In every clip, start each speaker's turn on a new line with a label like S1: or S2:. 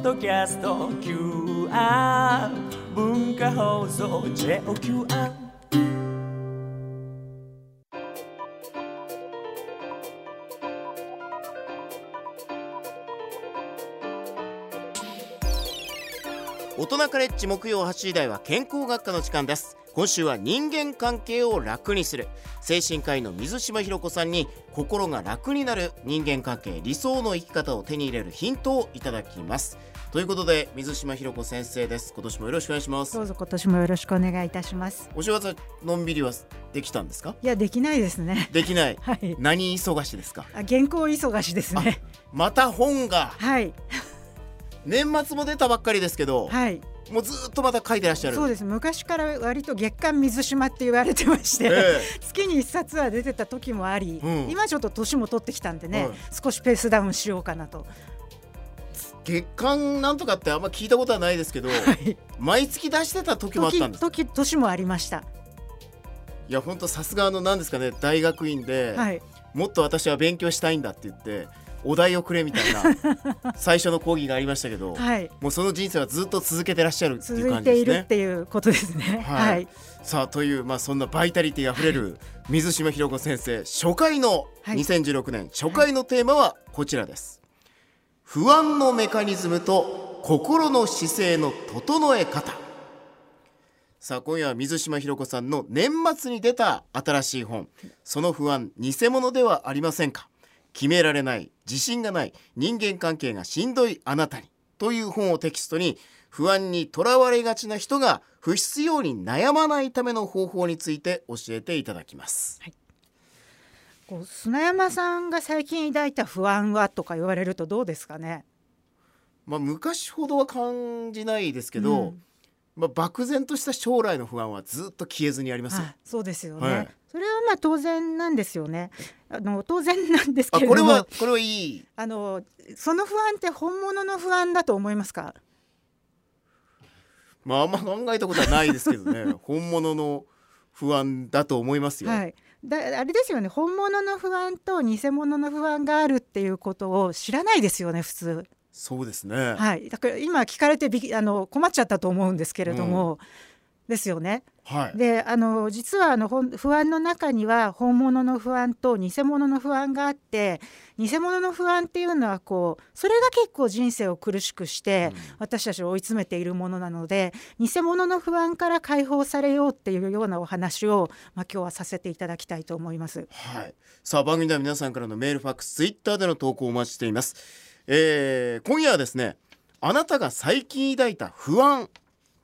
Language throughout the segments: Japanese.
S1: ッドキャスト QR 文化放送 JOQR
S2: 大人カレッジ木曜8時台は健康学科の時間です。今週は人間関係を楽にする。精神科医の水島ひろ子さんに心が楽になる人間関係理想の生き方を手に入れるヒントをいただきます。ということで水島ひろ子先生です。今年もよろしくお願いします。
S3: どうぞ今年もよろしくお願いいたします。
S2: お正月のんびりはできたんですか？
S3: いやできないですね。
S2: できない。
S3: はい。
S2: 何忙しですか？
S3: あ原稿忙しですね。
S2: また本が。
S3: はい。
S2: 年末も出たばっかりですけど、
S3: はい
S2: もうずっとまた書いてらっしゃる。
S3: そうです。昔から割と月刊水島って言われてまして、
S2: え
S3: 月に一冊は出てた時もあり、
S2: うん。
S3: 今ちょっと年も取ってきたんでね、
S2: はい
S3: 少しペースダウンしようかなと、
S2: 月間なんとかってあんま聞いたことはないですけど、
S3: はい、
S2: 毎月出してた時もあったんです
S3: 時時年もありました。
S2: いや本当さすがあの何ですかね大学院で、
S3: はい。
S2: もっと私は勉強したいんだって言ってお題をくれみたいな 最初の講義がありましたけど、
S3: はい。
S2: もうその人生はずっと続けてらっしゃるって
S3: 続
S2: いう感
S3: いているっ
S2: じですね。
S3: ていうことですね。
S2: はい。
S3: はい、
S2: さあという、まあ、そんなバイタリティあふれる水島ひろ子先生初回の
S3: はい。
S2: 2016年初回のテーマはこちらです。不安のメカニズムと心の姿勢の整え方。さあ今夜は水島ひろ子さんの年末に出た新しい本「その不安偽物ではありませんか？決められない自信がない人間関係がしんどいあなたに」という本をテキストに不安にとらわれがちな人が不必要に悩まないための方法について教えていただきます。
S3: こう砂山さんが最近抱いた不安はとか言われるとどうですかね？
S2: まあ、昔ほどは感じないですけど、
S3: うん。
S2: まあ、漠然とした将来の不安はずっと消えずにあります
S3: そうですよね、
S2: はい
S3: それはまあ当然なんですよね。あの当然なんですけ
S2: あ
S3: れども。
S2: これはこれはいい。
S3: あのその不安って本物の不安だと思いますか？
S2: まああんま考えたことはないですけどね。本物の不安だと思いますよ。
S3: はい。だあれですよね。本物の不安と偽物の不安があるっていうことを知らないですよね普通。
S2: そうですね。
S3: はい。だから今聞かれてびあの困っちゃったと思うんですけれども、ですよね
S2: はい。
S3: であの実はあの不安の中には本物の不安と偽物の不安があって偽物の不安っていうのはこうそれが結構人生を苦しくして、私たちを追い詰めているものなので偽物の不安から解放されようっていうようなお話を、まあ、今日はさせていただきたいと思います。
S2: はい。さあ番組では皆さんからのメールファックスツイッターでの投稿をお待ちしています。えー今夜はですねあなたが最近抱いた不安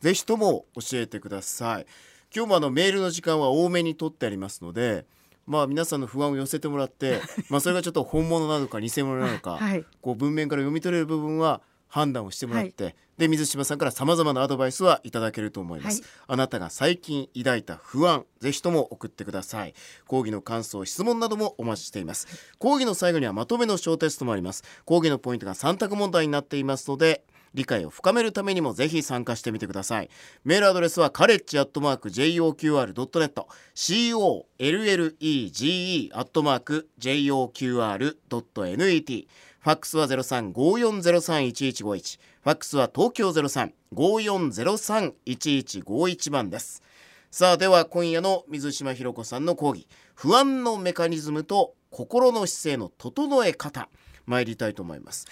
S2: ぜひとも教えてください。今日もあのメールの時間は多めに取ってありますので。まあ皆さんの不安を寄せてもらって、まあそれがちょっと本物なのか偽物なのか、
S3: はい。
S2: こう文面から読み取れる部分は判断をしてもらって、で水島さんからさまざまなアドバイスはいただけると思います、
S3: はい。
S2: あなたが最近抱いた不安ぜひとも送ってください。講義の感想質問などもお待ちしています。講義の最後にはまとめの小テストもあります。講義のポイントが3択問題になっていますので理解を深めるためにもぜひ参加してみてください。メールアドレスはカレッジアットマーク JOQR.net COLLEGE アットマーク JOQR.net ファックスは0354031151ファックスは東京0354031151番です。さあでは今夜の水島ひろ子さんの講義。不安のメカニズムと心の姿勢の整え方。参りたいと思います、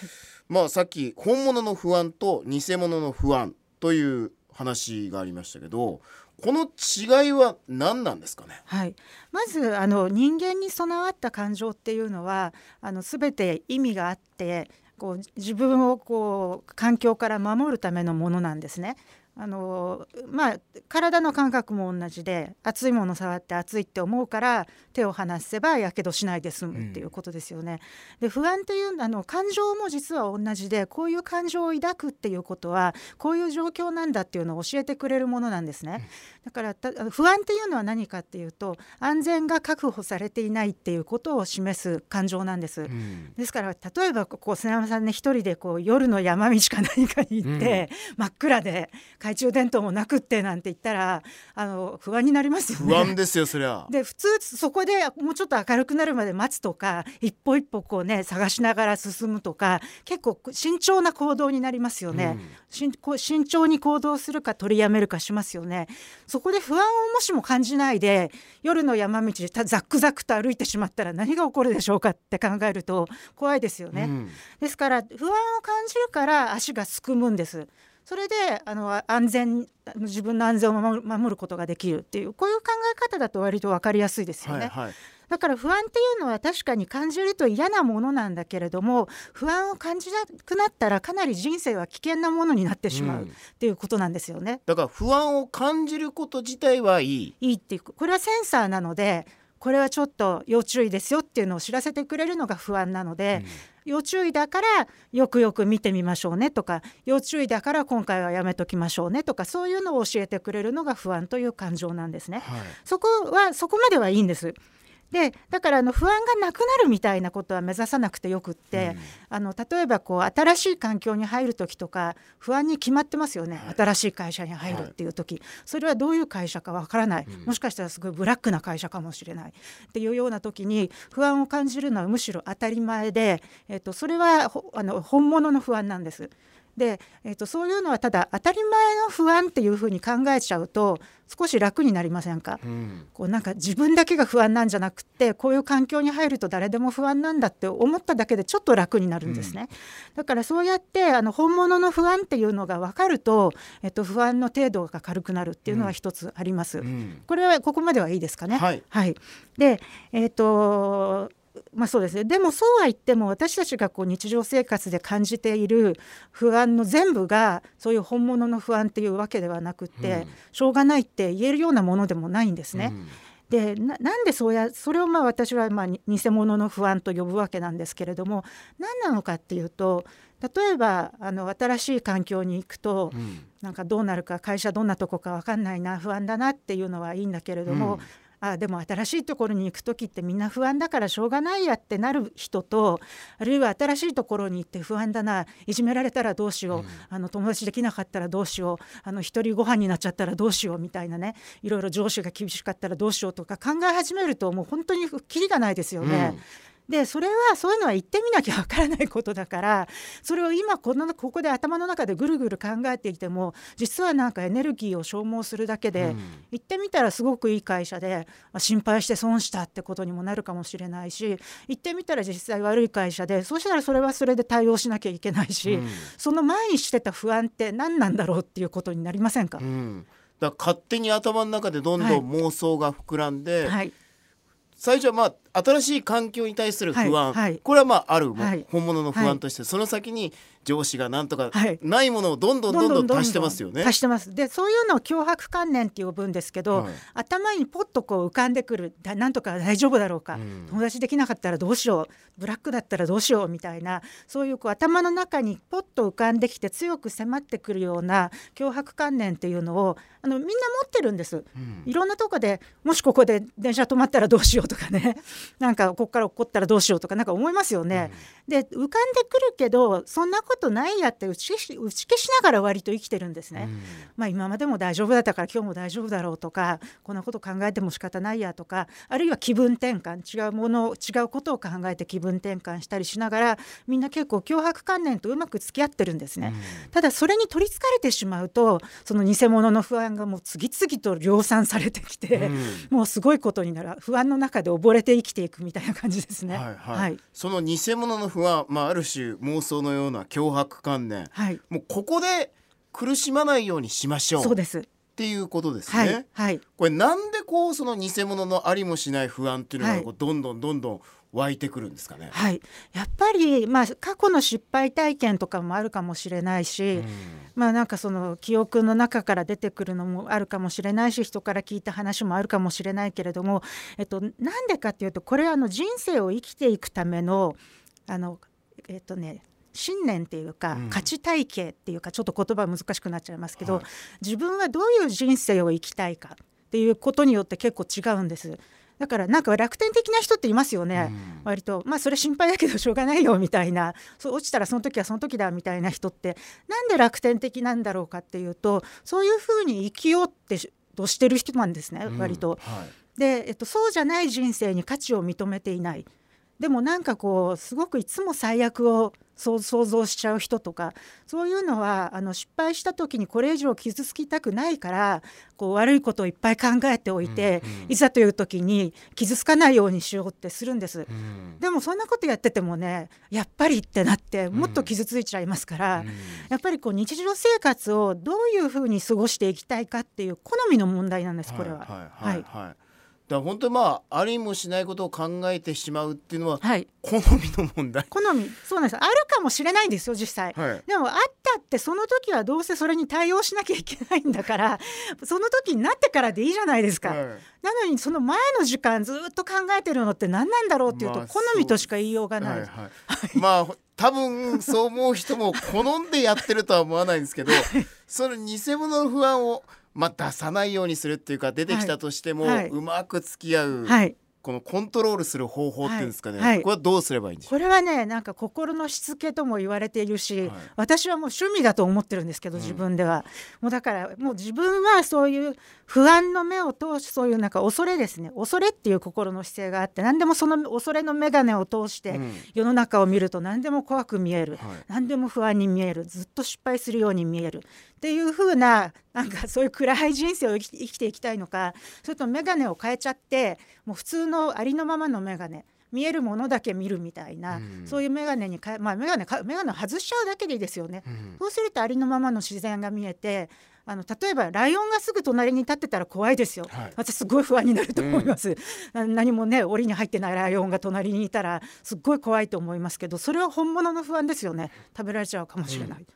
S2: まあさっき本物の不安と偽物の不安という話がありましたけどこの違いは何なんですかね？
S3: はい、まずあの人間に備わった感情っていうのはあの全て意味があってこう自分をこう環境から守るためのものなんですね。あのまあ、体の感覚も同じで熱いもの触って熱いって思うから手を離せばやけどしないで済むっていうことですよね。で不安っていうあの感情も実は同じでこういう感情を抱くっていうことはこういう状況なんだっていうのを教えてくれるものなんですね。だからた不安っていうのは何かっていうと安全が確保されていないっていうことを示す感情なんです。ですから例えばこう砂山さんね一人でこう夜の山道か何かに行って、真っ暗で懐中電灯もなくってなんて言ったらあの不安になりますよね。
S2: 不安ですよそりゃ。
S3: で普通そこでもうちょっと明るくなるまで待つとか一歩一歩こうね探しながら進むとか結構慎重な行動になりますよね、うん、慎重に行動するか取りやめるかしますよね。そこで不安をもしも感じないで夜の山道でザックザクと歩いてしまったら何が起こるでしょうかって考えると怖いですよね、うん、ですから不安を感じるから足がすくむんですそれであの安全自分の安全を守る守ることができるっていうこういう考え方だと割と分かりやすいですよね。はいはい。だから不安っていうのは確かに感じると嫌なものなんだけれども不安を感じなくなったらかなり人生は危険なものになってしまうっていうことなんですよね、うん、
S2: だから不安を感じること自体はいい。
S3: いいっていうこれはセンサーなのでこれはちょっと要注意ですよっていうのを知らせてくれるのが不安なので、うん、要注意だからよくよく見てみましょうねとか要注意だから今回はやめときましょうねとかそういうのを教えてくれるのが不安という感情なんですね。はい、そこはそこまではいいんです。でだからあの不安がなくなるみたいなことは目指さなくてよくって、うん、あの例えばこう新しい環境に入る時とか不安に決まってますよね、はい、新しい会社に入るっていう時、はい、それはどういう会社かわからない、うん、もしかしたらすごいブラックな会社かもしれないっていうような時に不安を感じるのはむしろ当たり前で、えっと、それはあの本物の不安なんです。で、えーと、そういうのはただ当たり前の不安っていうふうに考えちゃうと少し楽になりませんか、うん、こうなんか自分だけが不安なんじゃなくてこういう環境に入ると誰でも不安なんだって思っただけでちょっと楽になるんですね、うん、だからそうやってあの本物の不安っていうのが分かると、えっと、不安の程度が軽くなるっていうのは一つあります、うん、これはここまではいいですかね？
S2: はい、
S3: はい、でえっ、ー、とまあそうですね。でもそうは言っても私たちがこう日常生活で感じている不安の全部がそういう本物の不安っていうわけではなくて、うん、しょうがないって言えるようなものでもないんですね。うん。でなんでそうやそれをまあ私はまあ偽物の不安と呼ぶわけなんですけれども何なのかっていうと例えばあの新しい環境に行くと、うん、なんかどうなるか会社どんなとこか分かんないな不安だなっていうのはいいんだけれども、うんあでも新しいところに行く時ってみんな不安だからしょうがないやってなる人とあるいは新しいところに行って不安だないじめられたらどうしよう、うん、あの友達できなかったらどうしようあの一人ご飯になっちゃったらどうしようみたいなねいろいろ上司が厳しかったらどうしようとか考え始めるともう本当にきりがないですよね。うんでそれはそういうのは言ってみなきゃわからないことだからそれを今このここで頭の中でぐるぐる考えていても実はなんかエネルギーを消耗するだけで、うん、言ってみたらすごくいい会社で、まあ、心配して損したってことにもなるかもしれないし言ってみたら実際悪い会社でそうしたらそれはそれで対応しなきゃいけないし、うん、その前にしてた不安って何なんだろうっていうことになりませんか、うん、
S2: だ勝手に頭の中でどんどん妄想が膨らんで、はいはい最初はまあ新しい環境に対する不安、はいはい、これはまあある、はい、本物の不安として、その先に上司がなんとかないものをどんどんどんどん足してますよね。
S3: 足してます。でそういうのを脅迫観念って呼ぶんですけど、はい、頭にポッとこう浮かんでくるなんとか大丈夫だろうか、うん、友達できなかったらどうしよう。ブラックだったらどうしようみたいなそういうこう頭の中にポッと浮かんできて強く迫ってくるような脅迫観念っていうのをあのみんな持ってるんです、うん、いろんなとこでもしここで電車止まったらどうしようとかね。なんかここから起こったらどうしようとかなんか思いますよね。うん、で浮かんでくるけどそんなことないやって打ち消し打ち消しながら割と生きてるんですね。うん、まあ今までも大丈夫だったから今日も大丈夫だろうとかこんなこと考えても仕方ないやとかあるいは気分転換違うもの違うことを考えて気分転換したりしながらみんな結構脅迫観念とうまく付き合ってるんですね。うん、ただそれに取りつかれてしまうとその偽物の不安がもう次々と量産されてきて、もうすごいことになる不安の中で溺れて生きていくみたいな感じですね。はい、
S2: はいはい、その偽物の不安、まあ、ある種妄想のような脅迫観念、はい、もうここで苦しまないようにしましょう。
S3: そうです。
S2: っていうことですね。はい、はい、これなんでこうその偽物のありもしない不安っていうのがこうどんどんどんどん湧いてくるんですかね？
S3: はい、やっぱりまあ過去の失敗体験とかもあるかもしれないし、うん、まあなんかその記憶の中から出てくるのもあるかもしれないし、人から聞いた話もあるかもしれないけれども、えっとなんでかっていうとこれはあの人生を生きていくためのあのえっとね信念っていうか、価値体系っていうかちょっと言葉難しくなっちゃいますけど、はい、自分はどういう人生を生きたいかっていうことによって結構違うんです。だからなんか楽天的な人っていますよね、
S2: うん。
S3: 割と。まあそれ心配だけどしょうがないよみたいな。そう落ちたらその時はその時だみたいな人って。なんで楽天的なんだろうかっていうとそういうふうに生きようってしとしてる人なんですね、割と。
S2: はい。
S3: で、えっと、そうじゃない人生に価値を認めていない。でもなんかこうすごくいつも最悪を想像しちゃう人とかそういうのはあの失敗した時にこれ以上傷つきたくないからこう悪いことをいっぱい考えておいて、
S2: うんうん。
S3: いざという時に傷つかないようにしようってするんです。
S2: うん。
S3: でもそんなことやっててもねやっぱりってなってもっと傷ついちゃいますから、
S2: うん。
S3: やっぱりこう日常生活をどういうふうに過ごしていきたいかっていう好みの問題なんですこれは。
S2: はいはいはい、はいだ本当にまあありもしないことを考えてしまうっていうのは
S3: はい、
S2: 好みの問題。
S3: 好みそうなんですあるかもしれないんですよ実際。
S2: はい。
S3: でもあったってその時はどうせそれに対応しなきゃいけないんだからその時になってからでいいじゃないですか。
S2: はい
S3: なのにその前の時間ずっと考えてるのって何なんだろうっていうと、
S2: まあ
S3: 好みとしか言いようがない。
S2: はいはい、まあ多分そう思う人も好んでやってるとは思わないんですけどその偽物の不安を、まあ、出さないようにするっていうか出てきたとしても、
S3: はい。はいう
S2: まく付き合う、
S3: はい。
S2: このコントロールする方法っていうんですかね、
S3: はい。はい
S2: これはどうすればいいんでしょ
S3: これはねなんか心のしつけとも言われているし、
S2: はい。
S3: 私はもう趣味だと思ってるんですけど
S2: うん。
S3: 自分では、もうだからもう自分はそういう不安の目を通しそういうなんか恐れですね。恐れっていう心の姿勢があって何でもその恐れの眼鏡を通して
S2: う。うん。
S3: 世の中を見ると何でも怖く見える、
S2: はい。
S3: 何でも不安に見える。ずっと失敗するように見えるっていう風ななんか そういう暗い人生を生き生きていきたいのかそれとも眼鏡を変えちゃってもう普通のありのままの眼鏡見えるものだけ見るみたいな、
S2: うん。
S3: そういう眼鏡に変えまあ眼鏡か眼鏡を外しちゃうだけでいいですよね。
S2: うん。
S3: そうするとありのままの自然が見えてあの例えばライオンがすぐ隣に立ってたら怖いですよ。
S2: はい。
S3: 私すごい不安になると思います、な 何もね檻に入ってないライオンが隣にいたらすっごい怖いと思いますけどそれは本物の不安ですよね。食べられちゃうかもしれない、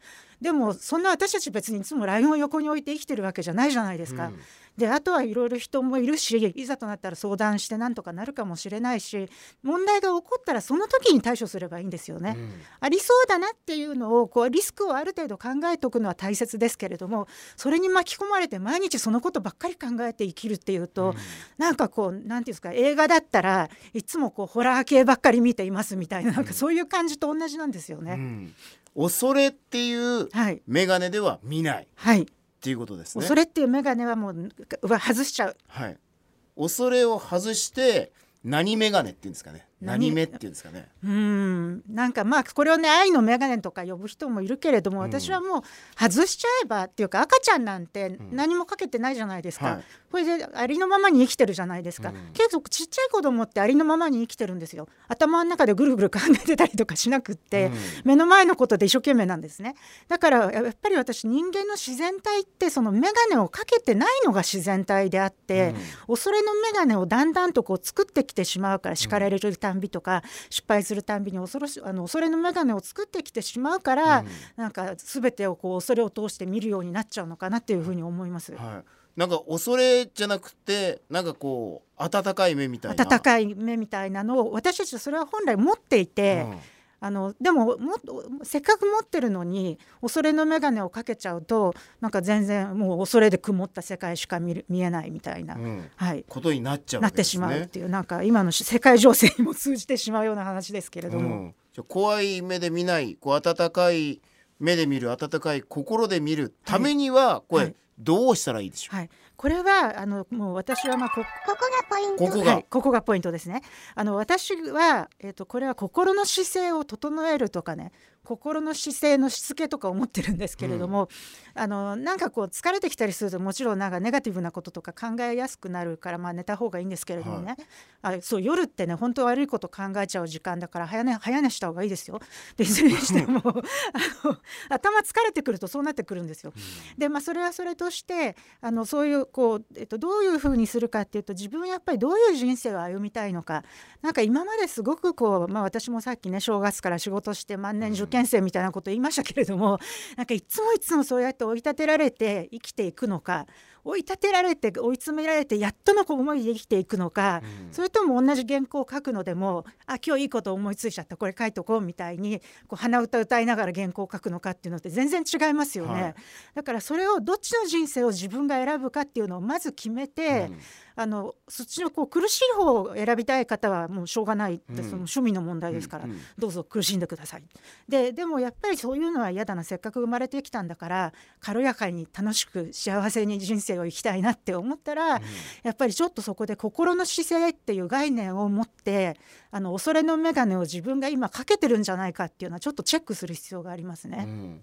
S3: でもそんな私たち別にいつもライオンを横に置いて生きてるわけじゃないじゃないですか、
S2: うん。
S3: であとはいろいろ人もいるしいざとなったら相談してなんとかなるかもしれないし問題が起こったらその時に対処すればいいんですよね、
S2: うん。
S3: ありそうだなっていうのをこうリスクをある程度考えておくのは大切ですけれどもそれに巻き込まれて毎日そのことばっかり考えて生きるっていうと、なんかこうなんていうんですか映画だったらいつもこうホラー系ばっかり見ていますみたいななんかそういう感じと同じなんですよね。
S2: うん恐れっていう
S3: はい。
S2: 眼鏡では見ないっ
S3: はい、
S2: ていうことですね。
S3: それっていう眼鏡はもううわ外しちゃう。
S2: はい、恐れを外して何眼鏡っていうんですかね
S3: 何？
S2: 何目っていうんですかね。
S3: うーん。なんかまあこれをね愛の眼鏡とか呼ぶ人もいるけれども、
S2: うん。
S3: 私はもう外しちゃえばっていうか赤ちゃんなんて
S2: ん。
S3: 何もかけてないじゃないですか、
S2: はい。
S3: これでありのままに生きてるじゃないですか、
S2: うん。
S3: けどちっちゃい子供ってありのままに生きてるんですよ。頭の中でぐるぐる考えてたりとかしなくって、
S2: うん。
S3: 目の前のことで一生懸命なんですね。だからやっぱり私人間の自然体ってその眼鏡をかけてないのが自然体であって、恐れの眼鏡をだんだんとこう作ってきてしまうから叱られるたんびとか、失敗するたんびに恐ろしあの恐れの眼鏡を作ってきてしまうから、
S2: うん。
S3: なんか全てをこう恐れを通して見るようになっちゃうのかなっていうふうに思います。
S2: はい、なんか恐れじゃなくてなんかこう温かい目みたいな。
S3: 温かい目みたいなのを私たちはそれは本来持っていて、
S2: うん
S3: あのでももっとせっかく持ってるのに恐れの眼鏡をかけちゃうとなんか全然もう恐れで曇った世界しか見る見えないみたいな、
S2: うん。
S3: はい、
S2: ことになっちゃう
S3: なって。しまうっていう。なんか今の世界情勢にも通じてしまうような話ですけれども、
S2: うん、じゃあ怖い目で見ないこう温かい目で見る温かい心で見るためには、これ
S3: はい。
S2: どうしたらいいでしょう、
S3: はい、これはあのもう私はまあこ
S4: ここがポイント。
S2: ここが、
S3: はい、ここがポイントですね。あの私は、えっとこれは心の姿勢を整えるとかね心の姿勢のしつけとか思ってるんですけれども、あのなんかこう疲れてきたりするともちろんなんかネガティブなこととか考えやすくなるから、まあ、寝た方がいいんですけれどもね、あそう夜ってね本当悪いこと考えちゃう時間だから早寝早寝した方がいいですよ。でいずれにしても あの頭疲れてくるとそうなってくるんですよ。でまあそれはそれとしてあのそういうこう、えっと、どういうふうにするかっていうと自分はやっぱりどういう人生を歩みたいのか。なんか今まですごくこう、まあ、私もさっきね正月から仕事して万年受験生みたいなこと言いましたけれども、なんかいつもいつもそうやって追い立てられて生きていくのか追い立てられて追い詰められてやっとの思いで生きていくのか、
S2: うん。
S3: それとも同じ原稿を書くのでもあ今日いいこと思いついちゃったこれ書いとこうみたいにこう鼻歌歌いながら原稿を書くのかっていうのって全然違いますよね。
S2: はい。
S3: だからそれをどっちの人生を自分が選ぶかっていうのをまず決めて、
S2: うん
S3: あのそっちのこう苦しい方を選びたい方はもうしょうがないって、
S2: うん。
S3: その趣味の問題ですから、
S2: うんうん。
S3: どうぞ苦しんでください。ででもやっぱりそういうのは嫌だな。せっかく生まれてきたんだから軽やかに楽しく幸せに人生を生きたいなって思ったら、やっぱりちょっとそこで心の姿勢っていう概念を持ってあの恐れの眼鏡を自分が今かけてるんじゃないかっていうのはちょっとチェックする必要がありますね。
S2: うん。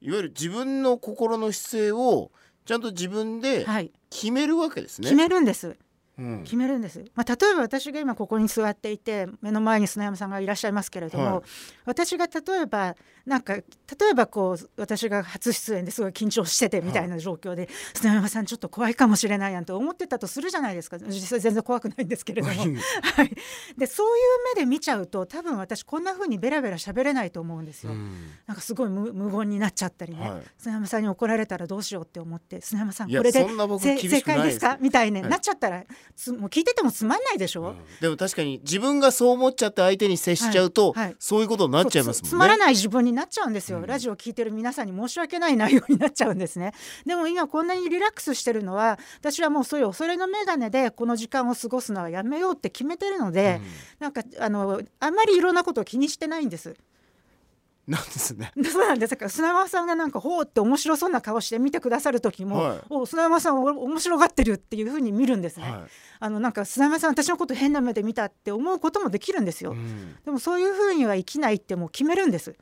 S2: いわゆる自分の心の姿勢をちゃんと自分で
S3: はい、
S2: 決めるわけですね。
S3: 決めるんです。
S2: うん。
S3: 決めるんです、まあ、例えば私が今ここに座っていて目の前に砂山さんがいらっしゃいますけれども、
S2: はい。
S3: 私が例えばなんか例えばこう私が初出演ですごい緊張しててみたいな状況で、砂山さんちょっと怖いかもしれないなんて思ってたとするじゃないですか。実際全然怖くないんですけれども、はい、でそういう目で見ちゃうと多分私こんな風にベラベラ喋れないと思うんですよ。
S2: うん。
S3: なんかすごい無無言になっちゃったりね、
S2: はい。
S3: 砂山さんに怒られたらどうしようって思って砂山さんこれで正解ですか？みたいに
S2: はい。
S3: なっちゃったら、つもう聞いててもつまんないでしょ、
S2: でも確かに自分がそう思っちゃって相手に接しちゃうと、そういうことになっちゃいますもんね。
S3: つつまらない自分になっちゃうんですよ、
S2: うん。
S3: ラジオ聞いてる皆さんに申し訳ない内容になっちゃうんですね。でも今こんなにリラックスしてるのは私はもうそういう恐れの眼鏡でこの時間を過ごすのはやめようって決めてるので、なんかあのあんまりいろんなことを気にしてないんです。
S2: なんですね。
S3: そうなんです。だから砂山さんがなんかほうって面白そうな顔して見てくださる時も、
S2: はい。
S3: お砂山さんお面白がってるっていうふうに見るんですね、
S2: は
S3: あのなんか砂山さん私のこと変な目で見たって思うこともできるんです
S2: い。
S3: よ、
S2: うん。
S3: でもそういうふうには生きないってもう決めるんです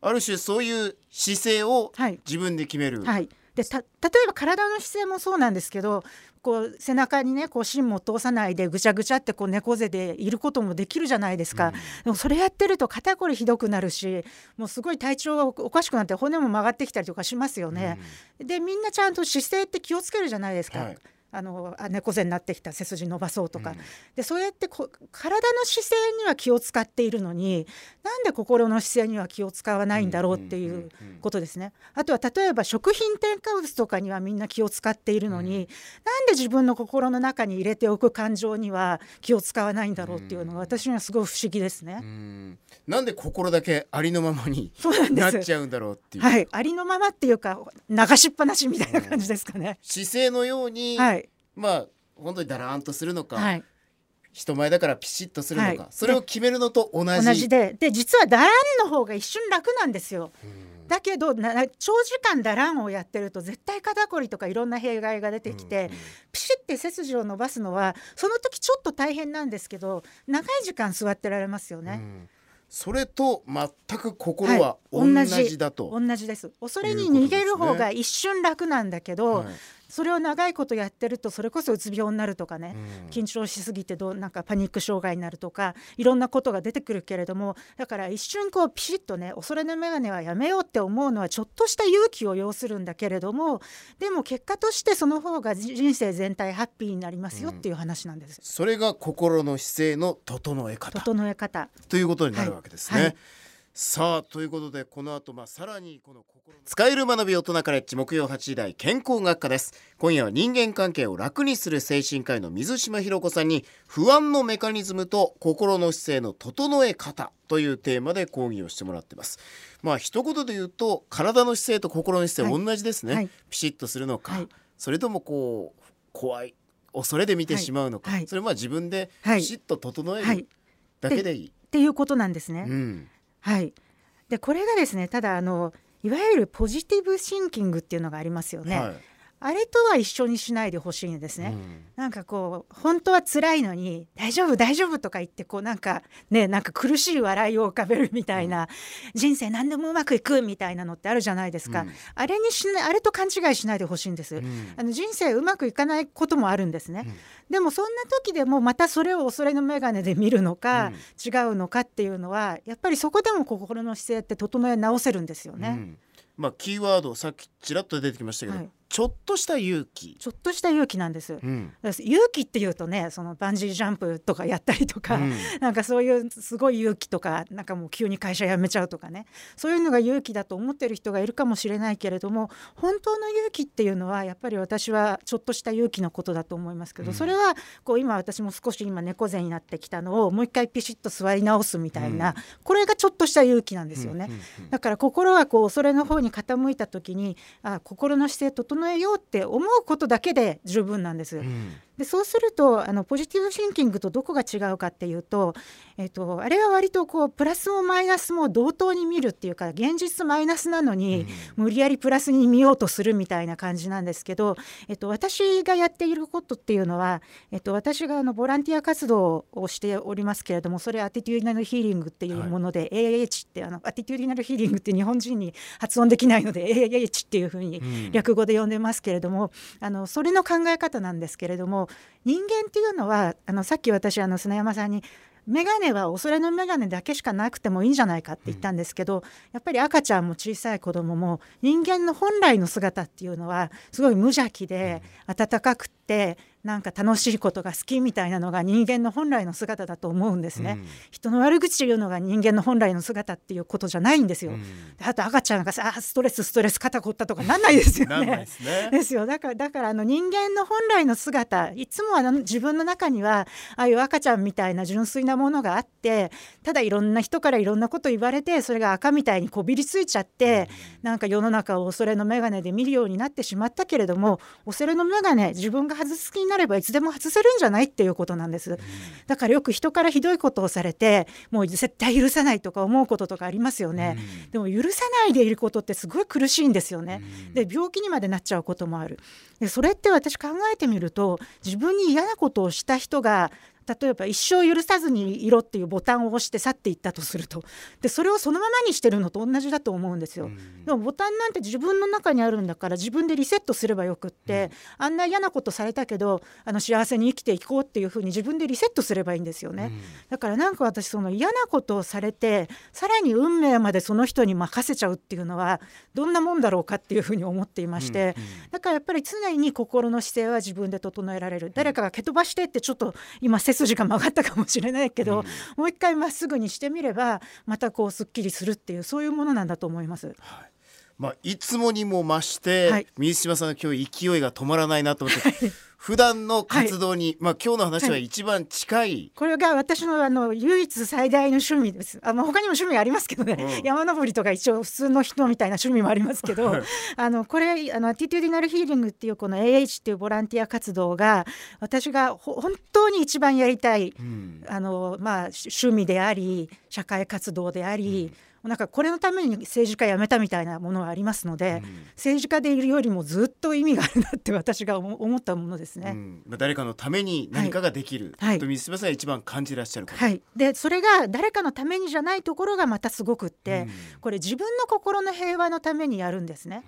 S2: ある種そういう姿勢を
S3: はい
S2: 自分で決める。
S3: はい、でた例えば体の姿勢もそうなんですけどこう背中にねこう芯も通さないでぐちゃぐちゃってこう猫背でいることもできるじゃないですか、でもそれやってると肩こりひどくなるしもうすごい体調がおかしくなって骨も曲がってきたりとかしますよね。でみんなちゃんと姿勢って気をつけるじゃないですか。
S2: はい
S3: あのあ猫背になってきた背筋伸ばそうとか、
S2: うん。
S3: でそうやってこ体の姿勢には気を使っているのになんで心の姿勢には気を使わないんだろうっていうことですね。あとは例えば食品添加物とかにはみんな気を使っているのに、なんで自分の心の中に入れておく感情には気を使わないんだろうっていうのが私にはすごい不思議ですね。
S2: うん。なんで心だけありのままに
S3: な
S2: っちゃうんだろうっていう、
S3: はい、ありのままっていうか流しっぱなしみたいな感じですかね。
S2: 姿勢のように、
S3: はい、
S2: まあ本当にだらーんとするのか、
S3: はい、
S2: 人前だからピシッとするのか、
S3: はい。
S2: それを決めるのと同じ。
S3: 同じでで実はダランの方が一瞬楽なんですよ。だけどな長時間ダランをやってると絶対肩こりとかいろんな弊害が出てきて、ピシッて背筋を伸ばすのはその時ちょっと大変なんですけど長い時間座ってられますよね。
S2: うん。それと全く心は同じだと、
S3: 同じ。です。恐れに逃げる方が一瞬楽なんだけど、
S2: はい
S3: それを長いことやってるとそれこそうつ病になるとかね、
S2: うん。
S3: 緊張しすぎてどうなんかパニック障害になるとかいろんなことが出てくるけれどもだから一瞬こうピシッとね恐れの眼鏡はやめようって思うのはちょっとした勇気を要するんだけれどもでも結果としてその方がじ人生全体ハッピーになりますよっていう話なんです。
S2: それが心の姿勢の整え方。
S3: 整え方。
S2: ということになるわけですね。
S3: はい。はい
S2: さあということでこの後まあさらにこの使える学び大人カレッジ木曜8時台健康学科です。今夜は人間関係を楽にする精神科医の水島ひろ子さんに不安のメカニズムと心の姿勢の整え方というテーマで講義をしてもらってます。まあ一言で言うと体の姿勢と心の姿勢
S3: はい。
S2: 同じですね、
S3: はい。
S2: ピシッとするのか、
S3: はい。
S2: それともこう怖い恐れで見て
S3: はい。
S2: しまうのか、
S3: はい。
S2: それはまあ自分で
S3: はい。
S2: ピシッと整え
S3: はい。
S2: るだけでいい、
S3: っていうことなんですね。
S2: うん
S3: はい、でこれがですねただあのいわゆるポジティブシンキングっていうのがありますよね。
S2: はい
S3: あれとは一緒にしないでほしいんですね。
S2: うん。
S3: なんかこう本当は辛いのに大丈夫大丈夫とか言ってこうなんかねなんか苦しい笑いを浮かべるみたいな、人生何でもうまくいくみたいなのってあるじゃないですか、
S2: うん。
S3: あれにしないあれと勘違いしないでほしいんです、
S2: うん。
S3: あの人生うまくいかないこともあるんですね、でもそんな時でもまたそれを恐れの眼鏡で見るのか、
S2: うん。
S3: 違うのかっていうのはやっぱりそこでも心の姿勢って整え直せるんですよね、
S2: うん。まあキーワードさっきちらっと出てきましたけど、
S3: はい
S2: ちょっとした勇気、
S3: ちょっとした勇気なんです、
S2: うん。
S3: 勇気っていうとねそのバンジージャンプとかやったりとか、
S2: うん。
S3: なんかそういうすごい勇気とかなんかもう急に会社辞めちゃうとかね。そういうのが勇気だと思ってる人がいるかもしれないけれども本当の勇気っていうのはやっぱり私はちょっとした勇気のことだと思いますけど、
S2: うん。
S3: それはこう今私も少し今猫背になってきたのをもう一回ピシッと座り直すみたいな、
S2: うん。
S3: これがちょっとした勇気なんですよね。だから心がこう恐れの方に傾いた時にあ心の姿勢整えようって思うことだけで十分なんです。
S2: うん
S3: でそうするとあのポジティブシンキングとどこが違うかっていうと,、えーと、あれは割とこうプラスもマイナスも同等に見るっていうか現実マイナスなのに、無理やりプラスに見ようとするみたいな感じなんですけど、えーと、私がやっていることっていうのは、えーと、私があのボランティア活動をしておりますけれどもそれ attitudinal healing っていうもので、はい、AAH ってあの attitudinal healing って日本人に発音できないので AAH っていうふうに略語で呼んでますけれども、うん、あのそれの考え方なんですけれども人間っていうのはあのさっき私あの砂山さんに眼鏡は恐れの眼鏡だけしかなくてもいいんじゃないかって言ったんですけど、うん、やっぱり赤ちゃんも小さい子供も人間の本来の姿っていうのはすごい無邪気で温かくてなんか楽しいことが好きみたいなのが人間の本来の姿だと思うんですね、うん、人の悪口言うのが人間の本来の姿っていうことじゃないんですよ、うん、あと赤ちゃんがさストレスストレス肩凝ったとかなんないですよね。ですよ。だからだからあの人間の本来の姿いつもあの自分の中にはああいう赤ちゃんみたいな純粋なものがあってただいろんな人からいろんなこと言われてそれが赤みたいにこびりついちゃって、うん、なんか世の中を恐れの眼鏡で見るようになってしまったけれども恐れの眼鏡自分が外す気になればいつでも外せるんじゃないっていうことなんです、だからよく人からひどいことをされてもう絶対許さないとか思うこととかありますよね、でも許さないでいることってすごい苦しいんですよね、で病気にまでなっちゃうこともある。でそれって私考えてみると自分に嫌なことをした人が例えば一生許さずにいろっていうボタンを押して去っていったとすると。でそれをそのままにしてるのと同じだと思うんですよ、うん、でもボタンなんて自分の中にあるんだから自分でリセットすればよくって、うん、あんな嫌なことされたけどあの幸せに生きていこうっていうふうに自分でリセットすればいいんですよね、うん、だからなんか私その嫌なことをされてさらに運命までその人に任せちゃうっていうのはどんなもんだろうかっていうふうに思っていまして、だからやっぱり常に心の姿勢は自分で整えられる。誰かが蹴飛ばしてってちょっと今背筋が曲がったかもしれないけど、うん、もう一回まっすぐにしてみればまたこうすっきりするっていうそういうものなんだと思います。はい。
S2: まあ、いつもにも増して、はい、水島さんの今日勢いが止まらないなと思って、はい、普段の活動に、はい、まあ今日の話は一番近い、はい、
S3: これが私のあの唯一最大の趣味です。あ、まあ、他にも趣味ありますけどね、うん、山登りとか一応普通の人みたいな趣味もありますけどあのこれあのアティテューディナルヒーリングっていうこの AH っていうボランティア活動が私が本当に一番やりたい、うん、あのまあ、趣味であり社会活動であり、うんなんかこれのために政治家辞めたみたいなものはありますので、うん、政治家でいるよりもずっと意味があるなって私が思ったものですね。うん、
S2: 誰かのために何かができる、はい、と水島さんが一番感じらっしゃる
S3: はい、でそれが誰かのためにじゃないところがまたすごくって、うん、これ自分の心の平和のためにやるんですね。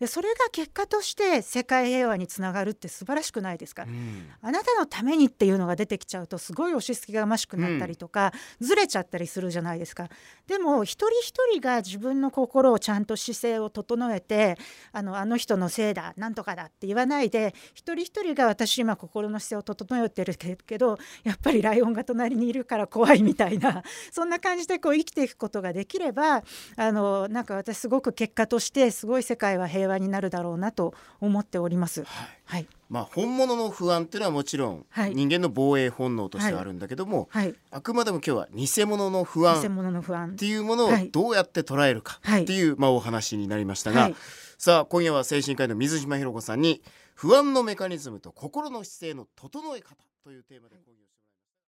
S3: でそれが結果として世界平和につながるって素晴らしくないですか、うん、あなたのためにっていうのが出てきちゃうとすごい押し付けがましくなったりとか、うん、ずれちゃったりするじゃないですか。でも一人一人が自分の心をちゃんと姿勢を整えてあのあの人のせいだなんとかだって言わないで一人一人が私今心の姿勢を整えてるけどやっぱりライオンが隣にいるから怖いみたいな そんな感じでこう生きていくことができればあのなんか私すごく結果としてすごい世界は平和和になるだろうなと思っております。はい、はい、
S2: まあ本物の不安っていうのはもちろん人間の防衛本能としてあるんだけども、はい、あくまでも今日は偽物の不安偽物の不安。っていうものをどうやって捉えるかっていう、まあお話になりましたが、さあ今夜は精神科医の水島ひろ子さんに不安のメカニズムと心の姿勢の整え方というテーマで講義を